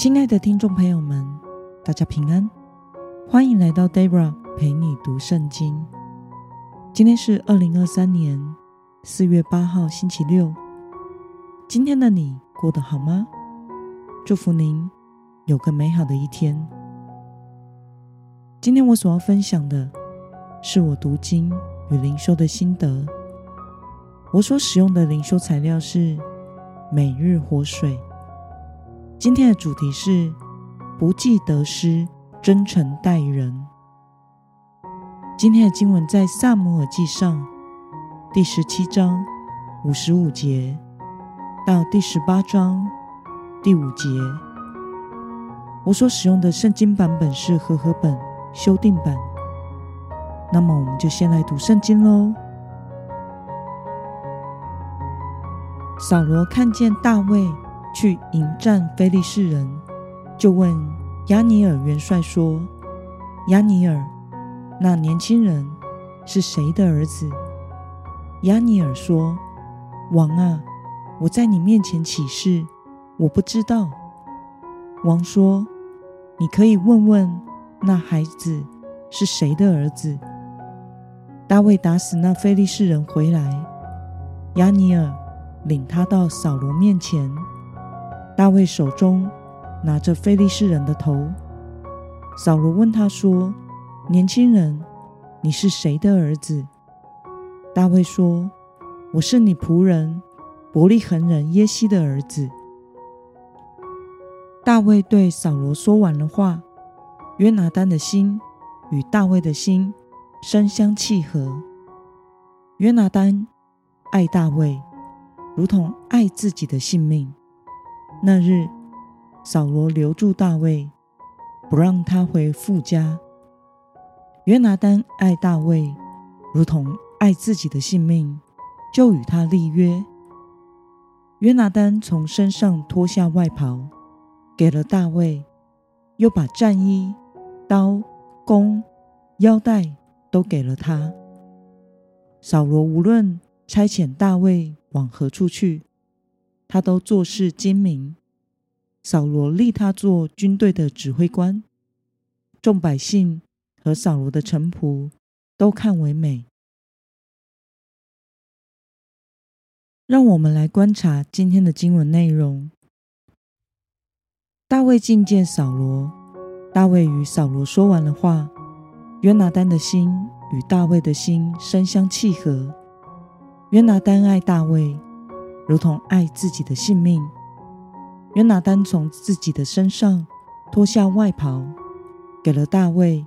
亲爱的听众朋友们，大家平安，欢迎来到 Debra 陪你读圣经。今天是二零二三年四月八号，星期六。今天的你过得好吗？祝福您有个美好的一天。今天我所要分享的是我读经与灵修的心得。我所使用的灵修材料是每日活水。今天的主题是不计得失，真诚待人。今天的经文在撒母耳记上第十七章五十五节到第十八章第五节。我所使用的圣经版本是和合本修订版。那么，我们就先来读圣经喽。扫罗看见大卫。去迎战非利士人，就问亚尼尔元帅说：“亚尼尔，那年轻人是谁的儿子？”亚尼尔说：“王啊，我在你面前起誓，我不知道。”王说：“你可以问问那孩子是谁的儿子。”大卫打死那非利士人回来，亚尼尔领他到扫罗面前。大卫手中拿着非利士人的头，扫罗问他说：“年轻人，你是谁的儿子？”大卫说：“我是你仆人伯利恒人耶西的儿子。”大卫对扫罗说完了话，约拿单的心与大卫的心深相契合。约拿单爱大卫，如同爱自己的性命。那日，扫罗留住大卫，不让他回父家。约拿单爱大卫，如同爱自己的性命，就与他立约。约拿单从身上脱下外袍，给了大卫，又把战衣、刀、弓、腰带都给了他。扫罗无论差遣大卫往何处去，他都做事精明。扫罗立他做军队的指挥官，众百姓和扫罗的臣仆都看为美。让我们来观察今天的经文内容。大卫觐见扫罗，大卫与扫罗说完了话。约拿单的心与大卫的心深相契合。约拿单爱大卫。如同爱自己的性命，约拿单从自己的身上脱下外袍，给了大卫，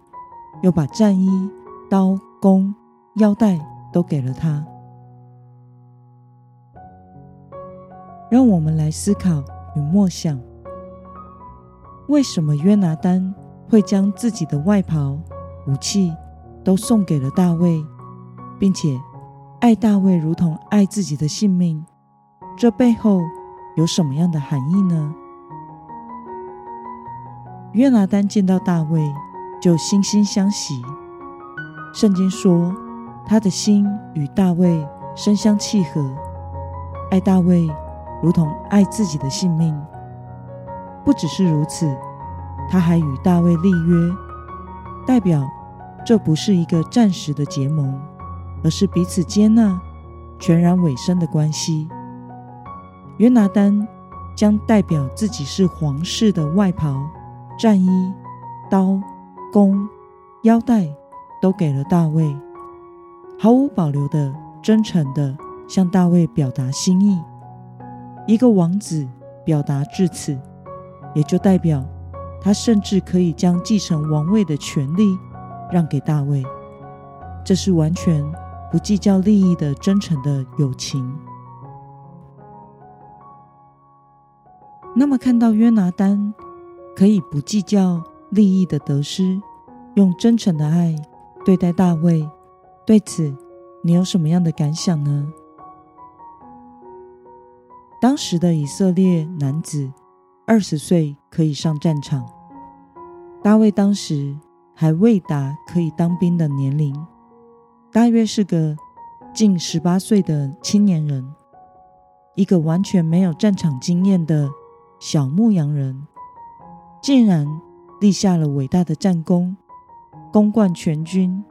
又把战衣、刀、弓、腰带都给了他。让我们来思考与默想：为什么约拿单会将自己的外袍、武器都送给了大卫，并且爱大卫如同爱自己的性命？这背后有什么样的含义呢？约拿单见到大卫就惺惺相惜。圣经说，他的心与大卫深相契合，爱大卫如同爱自己的性命。不只是如此，他还与大卫立约，代表这不是一个暂时的结盟，而是彼此接纳、全然委身的关系。约拿单将代表自己是皇室的外袍、战衣、刀、弓、腰带都给了大卫，毫无保留的、真诚的向大卫表达心意。一个王子表达至此，也就代表他甚至可以将继承王位的权利让给大卫。这是完全不计较利益的真诚的友情。那么，看到约拿单可以不计较利益的得失，用真诚的爱对待大卫，对此你有什么样的感想呢？当时的以色列男子二十岁可以上战场，大卫当时还未达可以当兵的年龄，大约是个近十八岁的青年人，一个完全没有战场经验的。小牧羊人，竟然立下了伟大的战功，攻冠全军，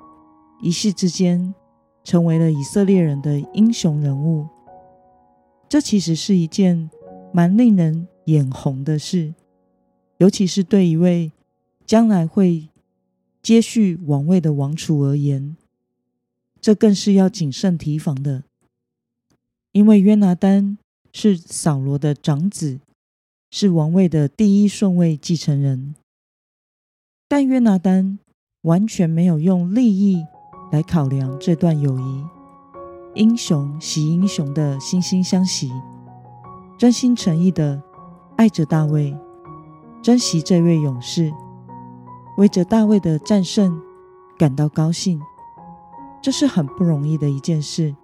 一夕之间成为了以色列人的英雄人物。这其实是一件蛮令人眼红的事，尤其是对一位将来会接续王位的王储而言，这更是要谨慎提防的。因为约拿单是扫罗的长子，是王位的第一顺位继承人，但约拿单完全没有用利益来考量这段友谊，英雄惜英雄的惺惺相惜，真心诚意的爱着大卫，珍惜这位勇士，为着大卫的战胜感到高兴，这是很不容易的一件事。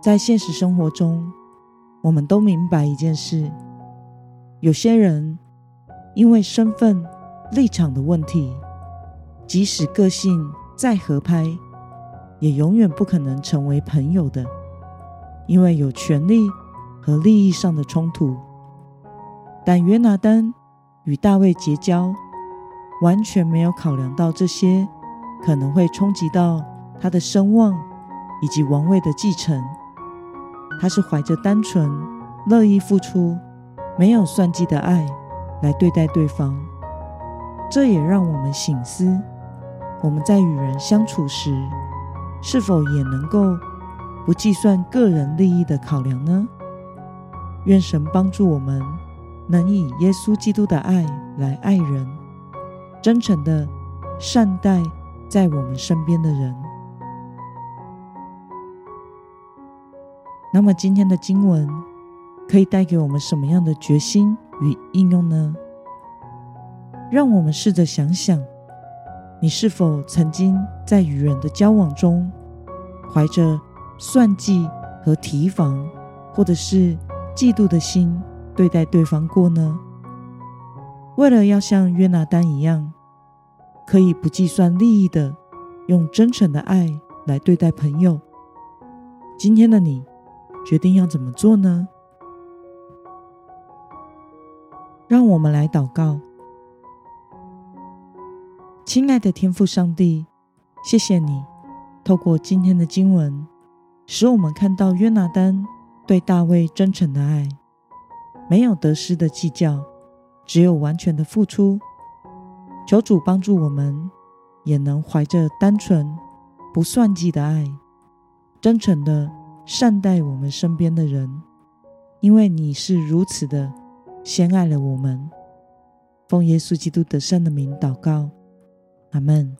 在现实生活中，我们都明白一件事：有些人因为身份、立场的问题，即使个性再合拍，也永远不可能成为朋友的，因为有权力和利益上的冲突。但约拿单与大卫结交，完全没有考量到这些可能会冲击到他的声望以及王位的继承。他是怀着单纯、乐意付出、没有算计的爱来对待对方，这也让我们省思：我们在与人相处时，是否也能够不计算个人利益的考量呢？愿神帮助我们，能以耶稣基督的爱来爱人，真诚的善待在我们身边的人。那么今天的经文可以带给我们什么样的决心与应用呢？让我们试着想想，你是否曾经在与人的交往中，怀着算计和提防，或者是嫉妒的心对待对方过呢？为了要像约拿丹一样，可以不计算利益的，用真诚的爱来对待朋友，今天的你，决定要怎么做呢？让我们来祷告。亲爱的天父上帝，谢谢你透过今天的经文，使我们看到约拿单对大卫真诚的爱，没有得失的计较，只有完全的付出。求主帮助我们，也能怀着单纯、不算计的爱，真诚的。善待我们身边的人，因为你是如此的先爱了我们。奉耶稣基督得胜的名祷告，阿门。